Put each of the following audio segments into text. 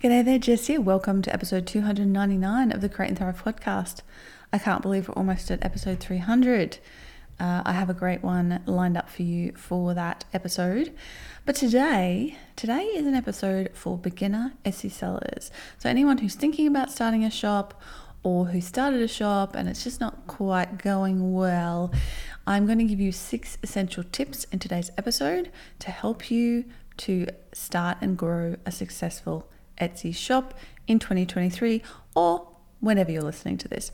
G'day there, Jess. Welcome to episode 299 of the Create and Thrive podcast. I can't believe we're almost at episode 300. Uh, I have a great one lined up for you for that episode. But today, today is an episode for beginner Etsy sellers. So anyone who's thinking about starting a shop or who started a shop and it's just not quite going well, I'm going to give you six essential tips in today's episode to help you to start and grow a successful Etsy shop in 2023 or whenever you're listening to this.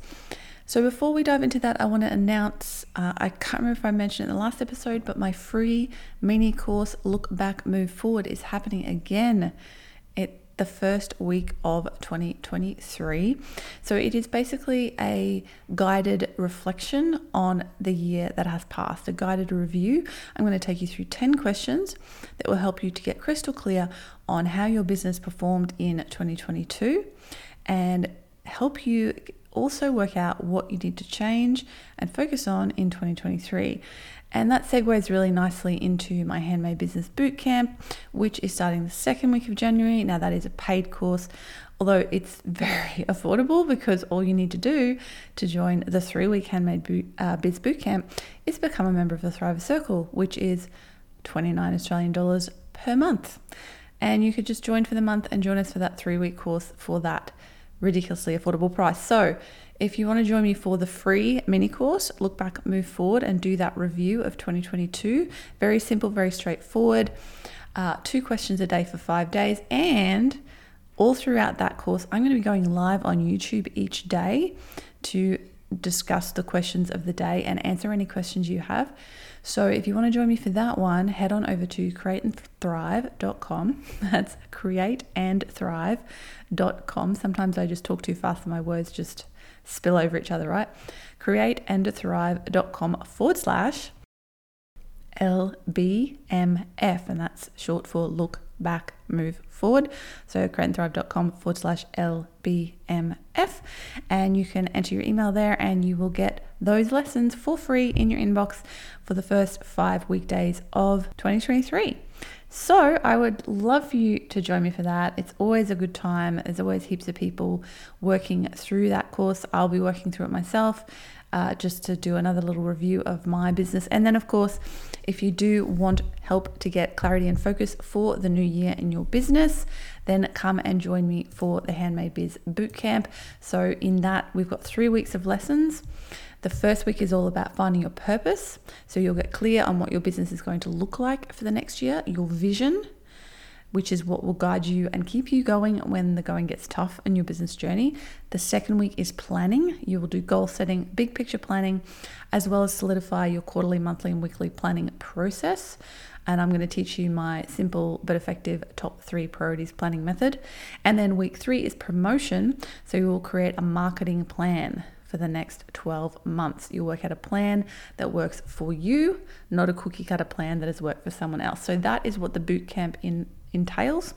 So, before we dive into that, I want to announce uh, I can't remember if I mentioned it in the last episode, but my free mini course, Look Back, Move Forward, is happening again. The first week of 2023. So it is basically a guided reflection on the year that has passed, a guided review. I'm going to take you through 10 questions that will help you to get crystal clear on how your business performed in 2022 and help you also work out what you need to change and focus on in 2023. And that segues really nicely into my Handmade Business Bootcamp, which is starting the second week of January. Now, that is a paid course, although it's very affordable because all you need to do to join the three week Handmade Boot, uh, Biz Bootcamp is become a member of the Thriver Circle, which is 29 Australian dollars per month. And you could just join for the month and join us for that three week course for that ridiculously affordable price. So, if you want to join me for the free mini course, look back, move forward, and do that review of 2022, very simple, very straightforward. Uh, two questions a day for five days. And all throughout that course, I'm going to be going live on YouTube each day to discuss the questions of the day and answer any questions you have. So if you want to join me for that one, head on over to createandthrive.com. That's createandthrive.com. Sometimes I just talk too fast and my words just spill over each other, right? Createandthrive.com forward slash LBMF, and that's short for look back, move forward. So createandthrive.com forward slash LBMF, and you can enter your email there and you will get those lessons for free in your inbox for the first five weekdays of 2023. So I would love for you to join me for that. It's always a good time. There's always heaps of people working through that course. I'll be working through it myself. Uh, just to do another little review of my business. And then, of course, if you do want help to get clarity and focus for the new year in your business, then come and join me for the Handmade Biz Bootcamp. So, in that, we've got three weeks of lessons. The first week is all about finding your purpose. So you'll get clear on what your business is going to look like for the next year, your vision, which is what will guide you and keep you going when the going gets tough in your business journey. The second week is planning. You will do goal setting, big picture planning, as well as solidify your quarterly, monthly, and weekly planning process. And I'm going to teach you my simple but effective top three priorities planning method. And then week three is promotion. So you will create a marketing plan for the next 12 months. You'll work out a plan that works for you, not a cookie cutter plan that has worked for someone else. So that is what the boot camp in, entails.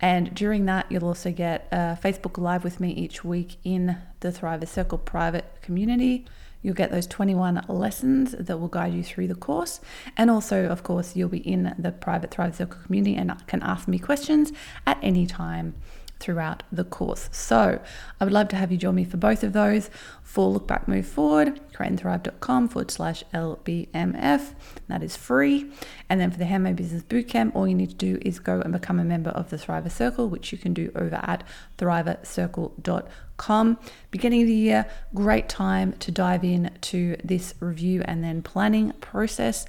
And during that, you'll also get a Facebook Live with me each week in the Thriver Circle private community. You'll get those 21 lessons that will guide you through the course. And also, of course, you'll be in the private Thriver Circle community and can ask me questions at any time throughout the course. So I would love to have you join me for both of those. For Look Back Move Forward, createandthrive.com forward slash LBMF. That is free. And then for the Handmade Business Bootcamp, all you need to do is go and become a member of the Thriver Circle, which you can do over at thrivercircle.com. Beginning of the year, great time to dive in to this review and then planning process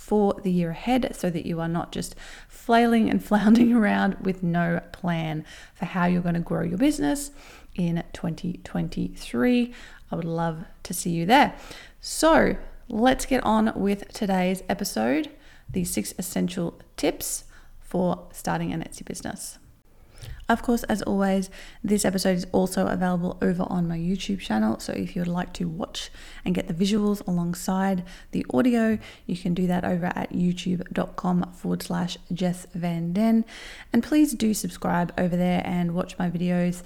for the year ahead so that you are not just flailing and floundering around with no plan for how you're going to grow your business in 2023. I would love to see you there. So, let's get on with today's episode the six essential tips for starting an Etsy business. Of course, as always, this episode is also available over on my YouTube channel. So if you would like to watch and get the visuals alongside the audio, you can do that over at youtube.com forward slash Jess Van Den. And please do subscribe over there and watch my videos.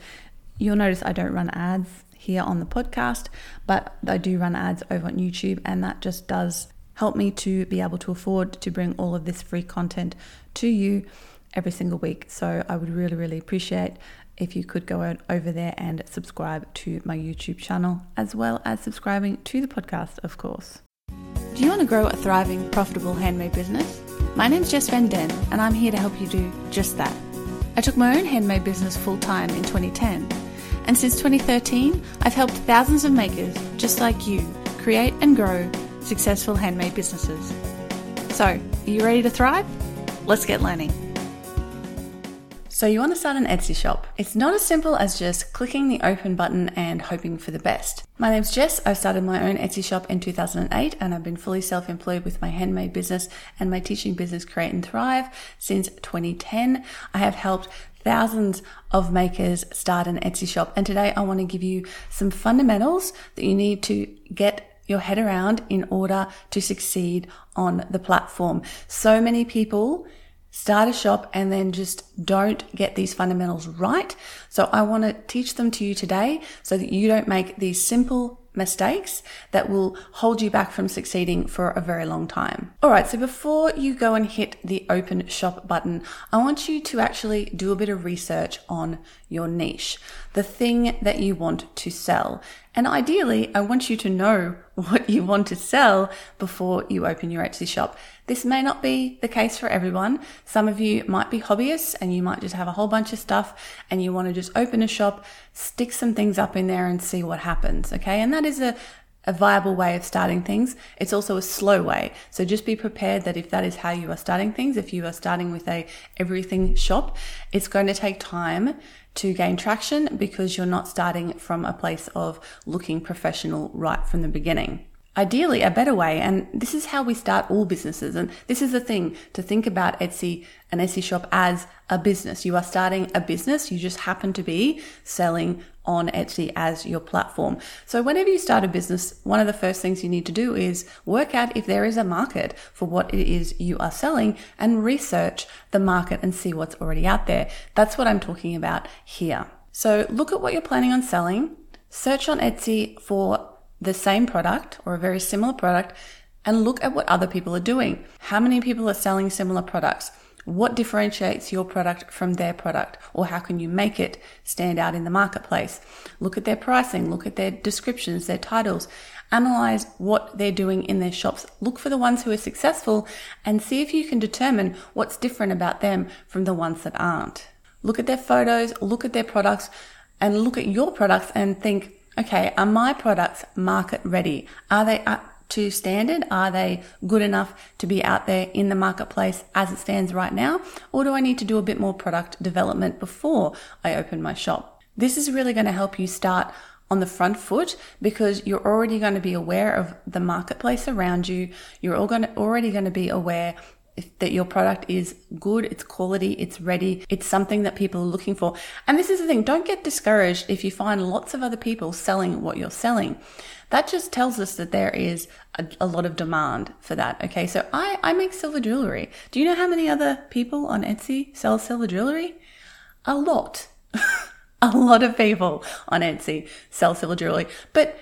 You'll notice I don't run ads here on the podcast, but I do run ads over on YouTube, and that just does help me to be able to afford to bring all of this free content to you every single week. So I would really, really appreciate if you could go over there and subscribe to my YouTube channel, as well as subscribing to the podcast, of course. Do you want to grow a thriving, profitable handmade business? My name's Jess Van Den, and I'm here to help you do just that. I took my own handmade business full time in 2010, and since 2013, I've helped thousands of makers just like you create and grow successful handmade businesses. So, are you ready to thrive? Let's get learning. So, you want to start an Etsy shop. It's not as simple as just clicking the open button and hoping for the best. My name's Jess. I started my own Etsy shop in 2008 and I've been fully self employed with my handmade business and my teaching business Create and Thrive since 2010. I have helped thousands of makers start an Etsy shop and today I want to give you some fundamentals that you need to get your head around in order to succeed on the platform. So many people start a shop and then just don't get these fundamentals right. So I want to teach them to you today so that you don't make these simple mistakes that will hold you back from succeeding for a very long time. All right. So before you go and hit the open shop button, I want you to actually do a bit of research on your niche, the thing that you want to sell. And ideally, I want you to know what you want to sell before you open your Etsy shop. This may not be the case for everyone. Some of you might be hobbyists and you might just have a whole bunch of stuff and you want to just open a shop, stick some things up in there and see what happens. Okay. And that is a, a viable way of starting things. It's also a slow way. So just be prepared that if that is how you are starting things, if you are starting with a everything shop, it's going to take time to gain traction because you're not starting from a place of looking professional right from the beginning. Ideally, a better way, and this is how we start all businesses. And this is the thing to think about Etsy, and Etsy shop as a business. You are starting a business. You just happen to be selling on Etsy as your platform. So whenever you start a business, one of the first things you need to do is work out if there is a market for what it is you are selling and research the market and see what's already out there. That's what I'm talking about here. So look at what you're planning on selling, search on Etsy for the same product or a very similar product and look at what other people are doing. How many people are selling similar products? What differentiates your product from their product? Or how can you make it stand out in the marketplace? Look at their pricing, look at their descriptions, their titles, analyze what they're doing in their shops. Look for the ones who are successful and see if you can determine what's different about them from the ones that aren't. Look at their photos, look at their products, and look at your products and think, okay, are my products market ready? Are they up to standard? Are they good enough to be out there in the marketplace as it stands right now? Or do I need to do a bit more product development before I open my shop? This is really going to help you start on the front foot because you're already going to be aware of the marketplace around you. You're all going to, already going to be aware that your product is good, it's quality, it's ready, it's something that people are looking for. And this is the thing, don't get discouraged if you find lots of other people selling what you're selling. That just tells us that there is a, a lot of demand for that. Okay, so I, I make silver jewelry. Do you know how many other people on Etsy sell silver jewelry? A lot. a lot of people on Etsy sell silver jewelry. But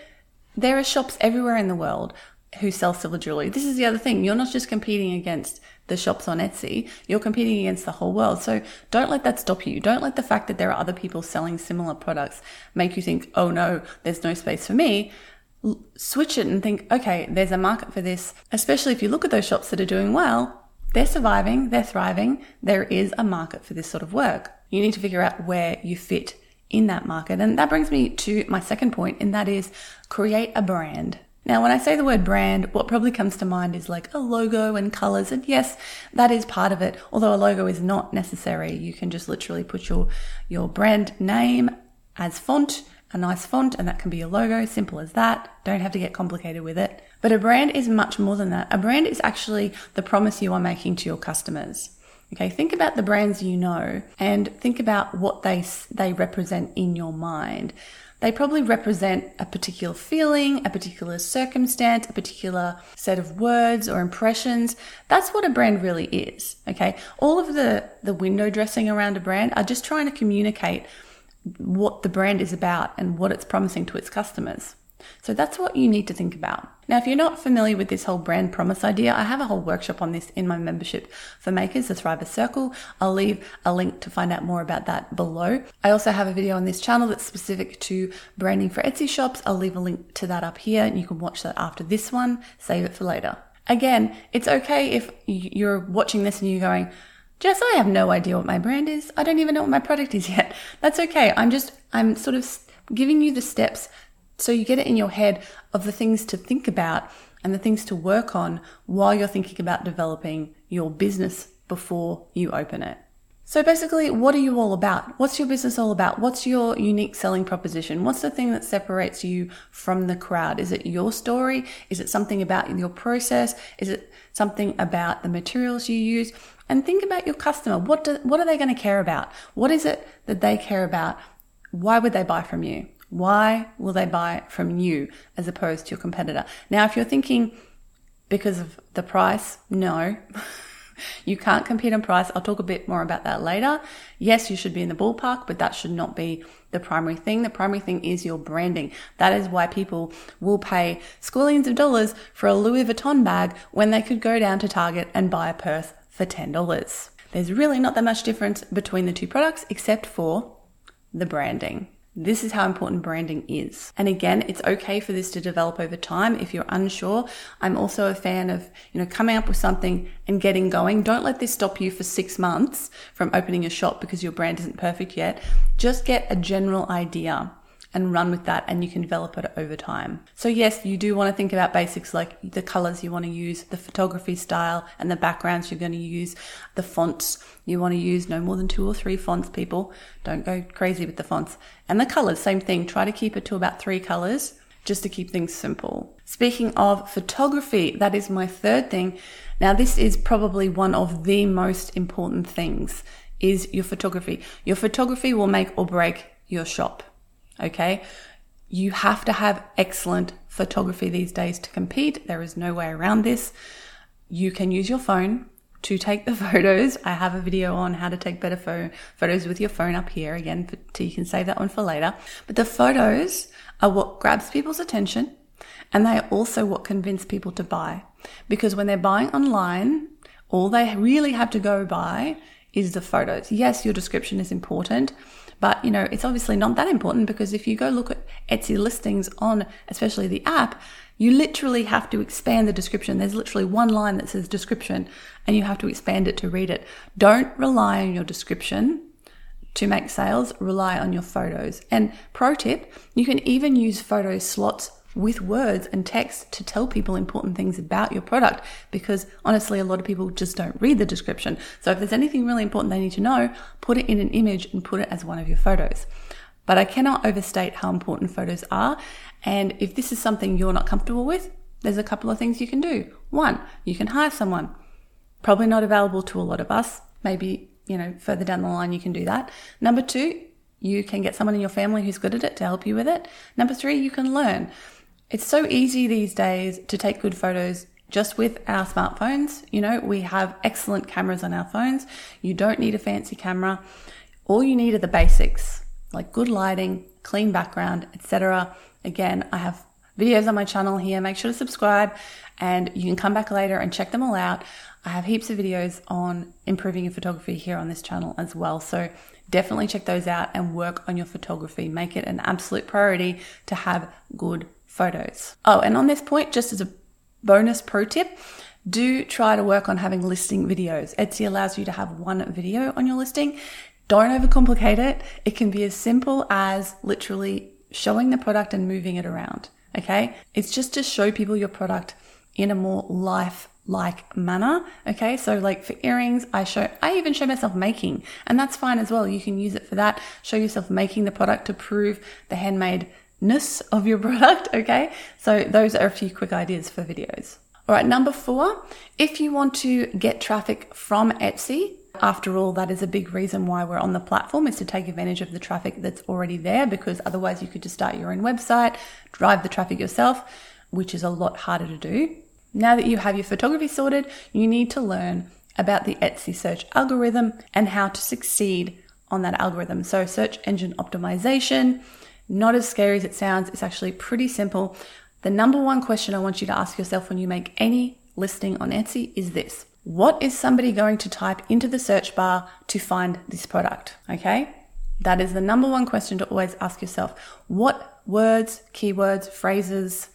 there are shops everywhere in the world who sell silver jewelry. This is the other thing. You're not just competing against the shops on Etsy, you're competing against the whole world. So don't let that stop you. Don't let the fact that there are other people selling similar products make you think, oh no, there's no space for me. Switch it and think, okay, there's a market for this. Especially if you look at those shops that are doing well, they're surviving, they're thriving. There is a market for this sort of work. You need to figure out where you fit in that market. And that brings me to my second point, and that is create a brand. Now, when I say the word brand, what probably comes to mind is like a logo and colors. And yes, that is part of it. Although a logo is not necessary. You can just literally put your, your brand name as font, a nice font, and that can be a logo. Simple as that. Don't have to get complicated with it. But a brand is much more than that. A brand is actually the promise you are making to your customers. Okay, think about the brands you know and think about what they, they represent in your mind. They probably represent a particular feeling, a particular circumstance, a particular set of words or impressions. That's what a brand really is. Okay. All of the, the window dressing around a brand are just trying to communicate what the brand is about and what it's promising to its customers. So that's what you need to think about. Now, if you're not familiar with this whole brand promise idea, I have a whole workshop on this in my membership for makers, the Thriver Circle. I'll leave a link to find out more about that below. I also have a video on this channel that's specific to branding for Etsy shops. I'll leave a link to that up here and you can watch that after this one. Save it for later. Again, it's okay if you're watching this and you're going, Jess, I have no idea what my brand is. I don't even know what my product is yet. That's okay. I'm just, I'm sort of giving you the steps so you get it in your head of the things to think about and the things to work on while you're thinking about developing your business before you open it. So basically, what are you all about? What's your business all about? What's your unique selling proposition? What's the thing that separates you from the crowd? Is it your story? Is it something about your process? Is it something about the materials you use? And think about your customer. What do, what are they going to care about? What is it that they care about? Why would they buy from you? Why will they buy from you as opposed to your competitor? Now, if you're thinking because of the price, no. you can't compete on price. I'll talk a bit more about that later. Yes, you should be in the ballpark, but that should not be the primary thing. The primary thing is your branding. That is why people will pay squillions of dollars for a Louis Vuitton bag when they could go down to Target and buy a purse for $10. There's really not that much difference between the two products except for the branding. This is how important branding is. And again, it's okay for this to develop over time if you're unsure. I'm also a fan of, you know, coming up with something and getting going. Don't let this stop you for six months from opening a shop because your brand isn't perfect yet. Just get a general idea and run with that and you can develop it over time. So yes, you do want to think about basics like the colors you want to use, the photography style and the backgrounds you're going to use, the fonts you want to use, no more than two or three fonts, people. Don't go crazy with the fonts. And the colors, same thing. Try to keep it to about three colors just to keep things simple. Speaking of photography, that is my third thing. Now, this is probably one of the most important things is your photography. Your photography will make or break your shop. Okay. You have to have excellent photography these days to compete. There is no way around this. You can use your phone to take the photos. I have a video on how to take better pho- photos with your phone up here again, so you can save that one for later. But the photos are what grabs people's attention and they are also what convince people to buy. Because when they're buying online, all they really have to go by is the photos. Yes, your description is important, but you know, it's obviously not that important because if you go look at Etsy listings on especially the app, you literally have to expand the description. There's literally one line that says description and you have to expand it to read it. Don't rely on your description to make sales, rely on your photos. And pro tip, you can even use photo slots with words and text to tell people important things about your product because honestly, a lot of people just don't read the description. So if there's anything really important they need to know, put it in an image and put it as one of your photos. But I cannot overstate how important photos are. And if this is something you're not comfortable with, there's a couple of things you can do. One, you can hire someone. Probably not available to a lot of us. Maybe, you know, further down the line, you can do that. Number two, you can get someone in your family who's good at it to help you with it. Number three, you can learn. It's so easy these days to take good photos just with our smartphones. You know, we have excellent cameras on our phones. You don't need a fancy camera. All you need are the basics, like good lighting, clean background, etc. Again, I have videos on my channel here. Make sure to subscribe and you can come back later and check them all out. I have heaps of videos on improving your photography here on this channel as well. So definitely check those out and work on your photography. Make it an absolute priority to have good photos. Oh, and on this point, just as a bonus pro tip, do try to work on having listing videos. Etsy allows you to have one video on your listing. Don't overcomplicate it. It can be as simple as literally showing the product and moving it around. Okay. It's just to show people your product in a more life like manner. Okay. So like for earrings, I show, I even show myself making and that's fine as well. You can use it for that. Show yourself making the product to prove the handmade ness of your product. Okay. So those are a few quick ideas for videos. All right. Number four, if you want to get traffic from Etsy, after all, that is a big reason why we're on the platform is to take advantage of the traffic that's already there because otherwise you could just start your own website, drive the traffic yourself, which is a lot harder to do. Now that you have your photography sorted, you need to learn about the Etsy search algorithm and how to succeed on that algorithm. So search engine optimization, not as scary as it sounds. It's actually pretty simple. The number one question I want you to ask yourself when you make any listing on Etsy is this. What is somebody going to type into the search bar to find this product? Okay. That is the number one question to always ask yourself. What words, keywords, phrases,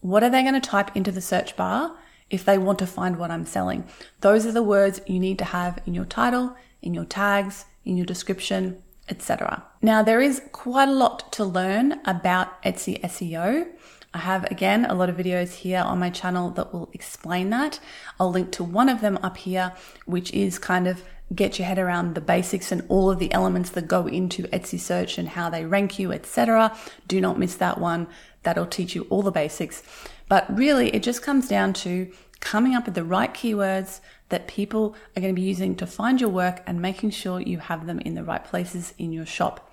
what are they going to type into the search bar if they want to find what I'm selling? Those are the words you need to have in your title, in your tags, in your description, etc. Now, there is quite a lot to learn about Etsy SEO. I have again a lot of videos here on my channel that will explain that. I'll link to one of them up here, which is kind of get your head around the basics and all of the elements that go into Etsy search and how they rank you, etc. Do not miss that one. That'll teach you all the basics. But really, it just comes down to coming up with the right keywords that people are going to be using to find your work and making sure you have them in the right places in your shop.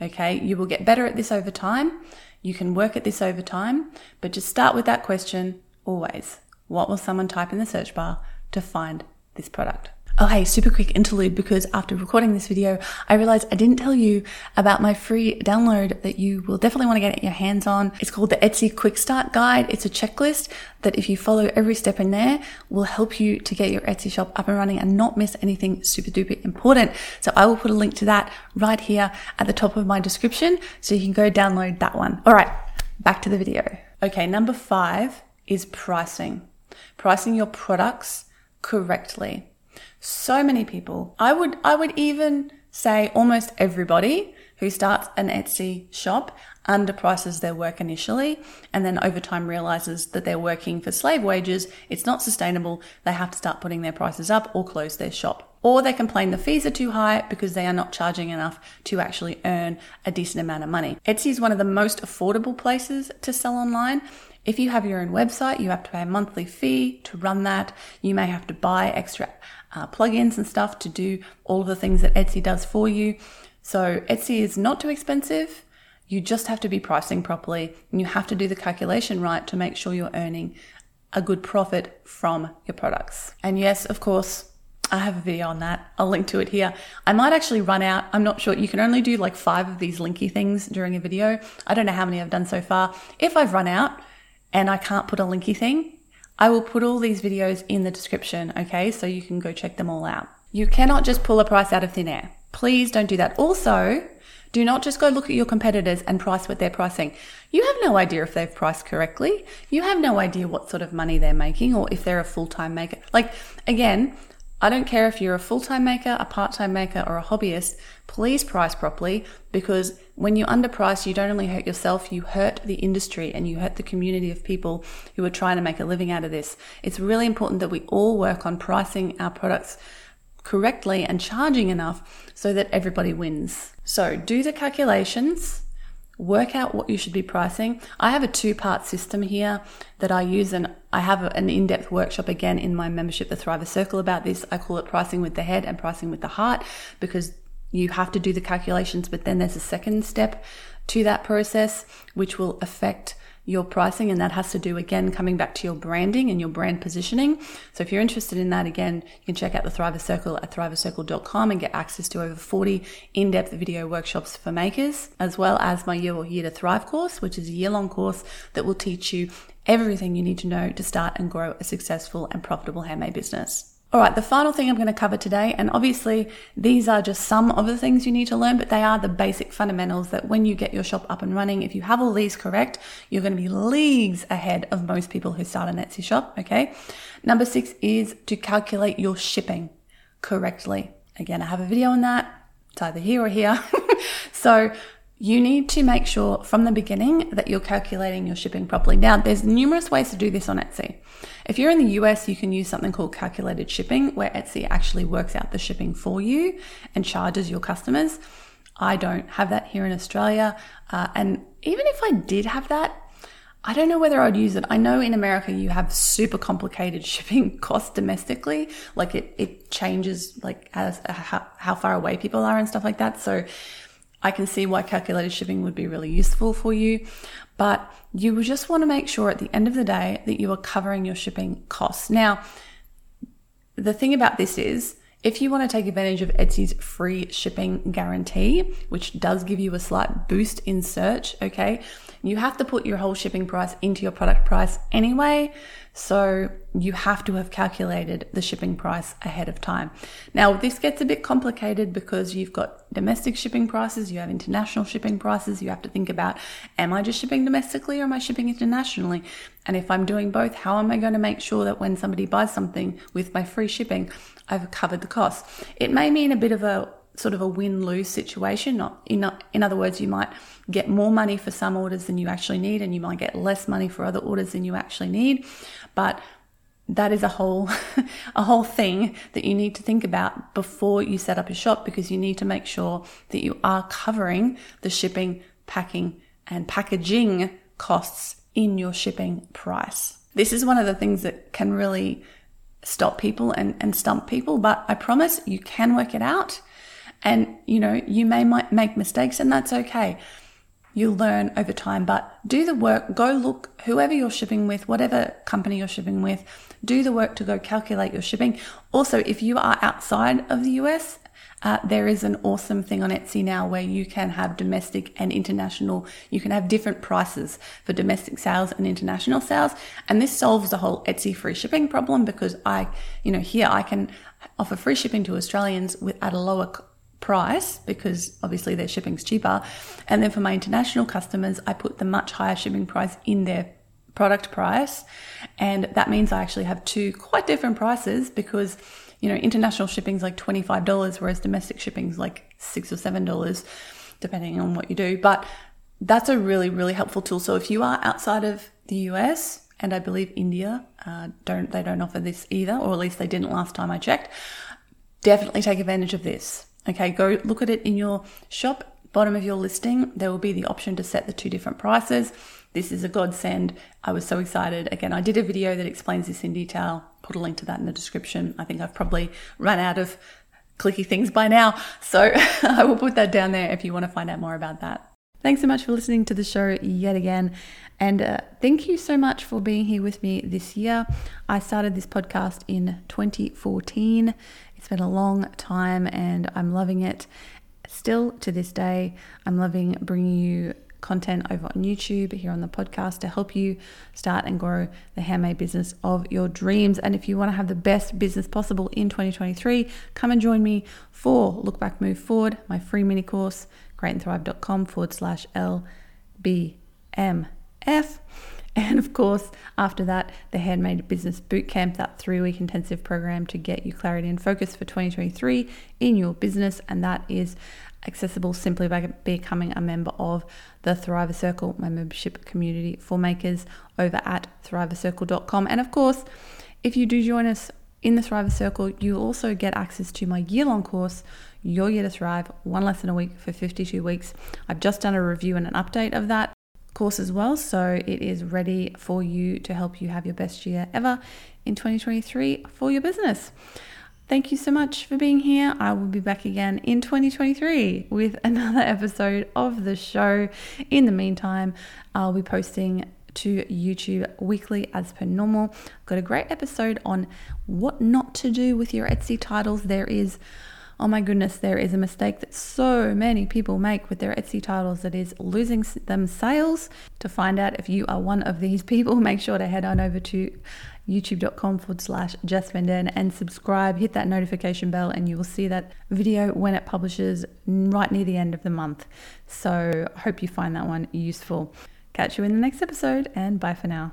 Okay, you will get better at this over time. You can work at this over time, but just start with that question always. What will someone type in the search bar to find this product? Oh, hey, super quick interlude because after recording this video, I realized I didn't tell you about my free download that you will definitely want to get your hands on. It's called the Etsy Quick Start Guide. It's a checklist that if you follow every step in there will help you to get your Etsy shop up and running and not miss anything super duper important. So I will put a link to that right here at the top of my description so you can go download that one. All right, back to the video. Okay, number five is pricing. Pricing your products correctly so many people. I would I would even say almost everybody who starts an Etsy shop underprices their work initially and then over time realizes that they're working for slave wages, it's not sustainable, they have to start putting their prices up or close their shop. Or they complain the fees are too high because they are not charging enough to actually earn a decent amount of money. Etsy is one of the most affordable places to sell online. If you have your own website, you have to pay a monthly fee to run that. You may have to buy extra uh, plugins and stuff to do all of the things that Etsy does for you. So Etsy is not too expensive. You just have to be pricing properly and you have to do the calculation right to make sure you're earning a good profit from your products. And yes, of course, I have a video on that. I'll link to it here. I might actually run out. I'm not sure. You can only do like five of these linky things during a video. I don't know how many I've done so far. If I've run out and I can't put a linky thing, I will put all these videos in the description, okay? So you can go check them all out. You cannot just pull a price out of thin air. Please don't do that. Also, do not just go look at your competitors and price what they're pricing. You have no idea if they've priced correctly. You have no idea what sort of money they're making or if they're a full time maker. Like, again, I don't care if you're a full time maker, a part time maker, or a hobbyist, please price properly because when you underprice, you don't only hurt yourself, you hurt the industry and you hurt the community of people who are trying to make a living out of this. It's really important that we all work on pricing our products correctly and charging enough so that everybody wins. So do the calculations work out what you should be pricing. I have a two part system here that I use, and I have an in depth workshop again in my membership, the Thriver Circle, about this. I call it pricing with the head and pricing with the heart because you have to do the calculations, but then there's a second step to that process, which will affect your pricing. And that has to do again, coming back to your branding and your brand positioning. So if you're interested in that, again, you can check out the Thriver Circle at thrivercircle.com and get access to over 40 in-depth video workshops for makers, as well as my Year, or Year to Thrive course, which is a year long course that will teach you everything you need to know to start and grow a successful and profitable handmade business. All right, the final thing I'm going to cover today, and obviously these are just some of the things you need to learn, but they are the basic fundamentals that when you get your shop up and running, if you have all these correct, you're going to be leagues ahead of most people who start an Etsy shop. Okay. Number six is to calculate your shipping correctly. Again, I have a video on that. It's either here or here. so you need to make sure from the beginning that you're calculating your shipping properly. Now, there's numerous ways to do this on Etsy. If you're in the US, you can use something called calculated shipping, where Etsy actually works out the shipping for you and charges your customers. I don't have that here in Australia. Uh, and even if I did have that, I don't know whether I'd use it. I know in America you have super complicated shipping costs domestically. Like it, it changes like as how, how far away people are and stuff like that. So I can see why calculated shipping would be really useful for you. But you just want to make sure at the end of the day that you are covering your shipping costs. Now, the thing about this is, If you want to take advantage of Etsy's free shipping guarantee, which does give you a slight boost in search, okay, you have to put your whole shipping price into your product price anyway. So you have to have calculated the shipping price ahead of time. Now, this gets a bit complicated because you've got domestic shipping prices, you have international shipping prices. You have to think about, am I just shipping domestically or am I shipping internationally? And if I'm doing both, how am I going to make sure that when somebody buys something with my free shipping, I've covered the cost? It may mean a bit of a sort of a win lose situation. Not in, in other words, you might get more money for some orders than you actually need, and you might get less money for other orders than you actually need. But that is a whole a whole thing that you need to think about before you set up a shop because you need to make sure that you are covering the shipping, packing, and packaging costs in your shipping price. This is one of the things that can really stop people and, and stump people, but I promise you can work it out. And you know, you may might make mistakes and that's okay. You'll learn over time, but do the work. Go look whoever you're shipping with, whatever company you're shipping with, do the work to go calculate your shipping. Also, if you are outside of the US, uh, there is an awesome thing on Etsy now where you can have domestic and international, you can have different prices for domestic sales and international sales. And this solves the whole Etsy free shipping problem because I, you know, here I can offer free shipping to Australians with, at a lower price because obviously their shipping's cheaper. And then for my international customers, I put the much higher shipping price in their product price. And that means I actually have two quite different prices because, you know, international shipping is like $25, whereas domestic shipping is like six or $7, depending on what you do. But that's a really, really helpful tool. So if you are outside of the US, and I believe India uh, don't they don't offer this either, or at least they didn't last time I checked. Definitely take advantage of this. Okay, go look at it in your shop, bottom of your listing. There will be the option to set the two different prices. This is a godsend. I was so excited. Again, I did a video that explains this in detail. Put a link to that in the description. I think I've probably run out of clicky things by now. So I will put that down there if you want to find out more about that. Thanks so much for listening to the show yet again. And uh, thank you so much for being here with me this year. I started this podcast in 2014. It's been a long time and I'm loving it. Still to this day, I'm loving bringing you content over on YouTube, here on the podcast to help you start and grow the handmade business of your dreams. And if you want to have the best business possible in 2023, come and join me for Look Back, Move Forward, my free mini course, createandthrive.com forward slash LBMF. And of course, after that, the Handmade Business Bootcamp, that three week intensive program to get you clarity and focus for 2023 in your business. And that is accessible simply by becoming a member of the Thriver Circle, my membership community for makers over at thrivercircle.com. And of course, if you do join us in the Thriver Circle, you'll also get access to my year long course, Your Year to Thrive, one lesson a week for 52 weeks. I've just done a review and an update of that course as well. So it is ready for you to help you have your best year ever in 2023 for your business. Thank you so much for being here. I will be back again in 2023 with another episode of the show. In the meantime, I'll be posting to YouTube weekly as per normal. I've got a great episode on what not to do with your Etsy titles. There is oh my goodness, there is a mistake that so many people make with their Etsy titles that is losing them sales. To find out if you are one of these people, make sure to head on over to youtube.com forward slash Jess and subscribe, hit that notification bell, and you will see that video when it publishes right near the end of the month. So, hope you find that one useful. Catch you in the next episode, and bye for now.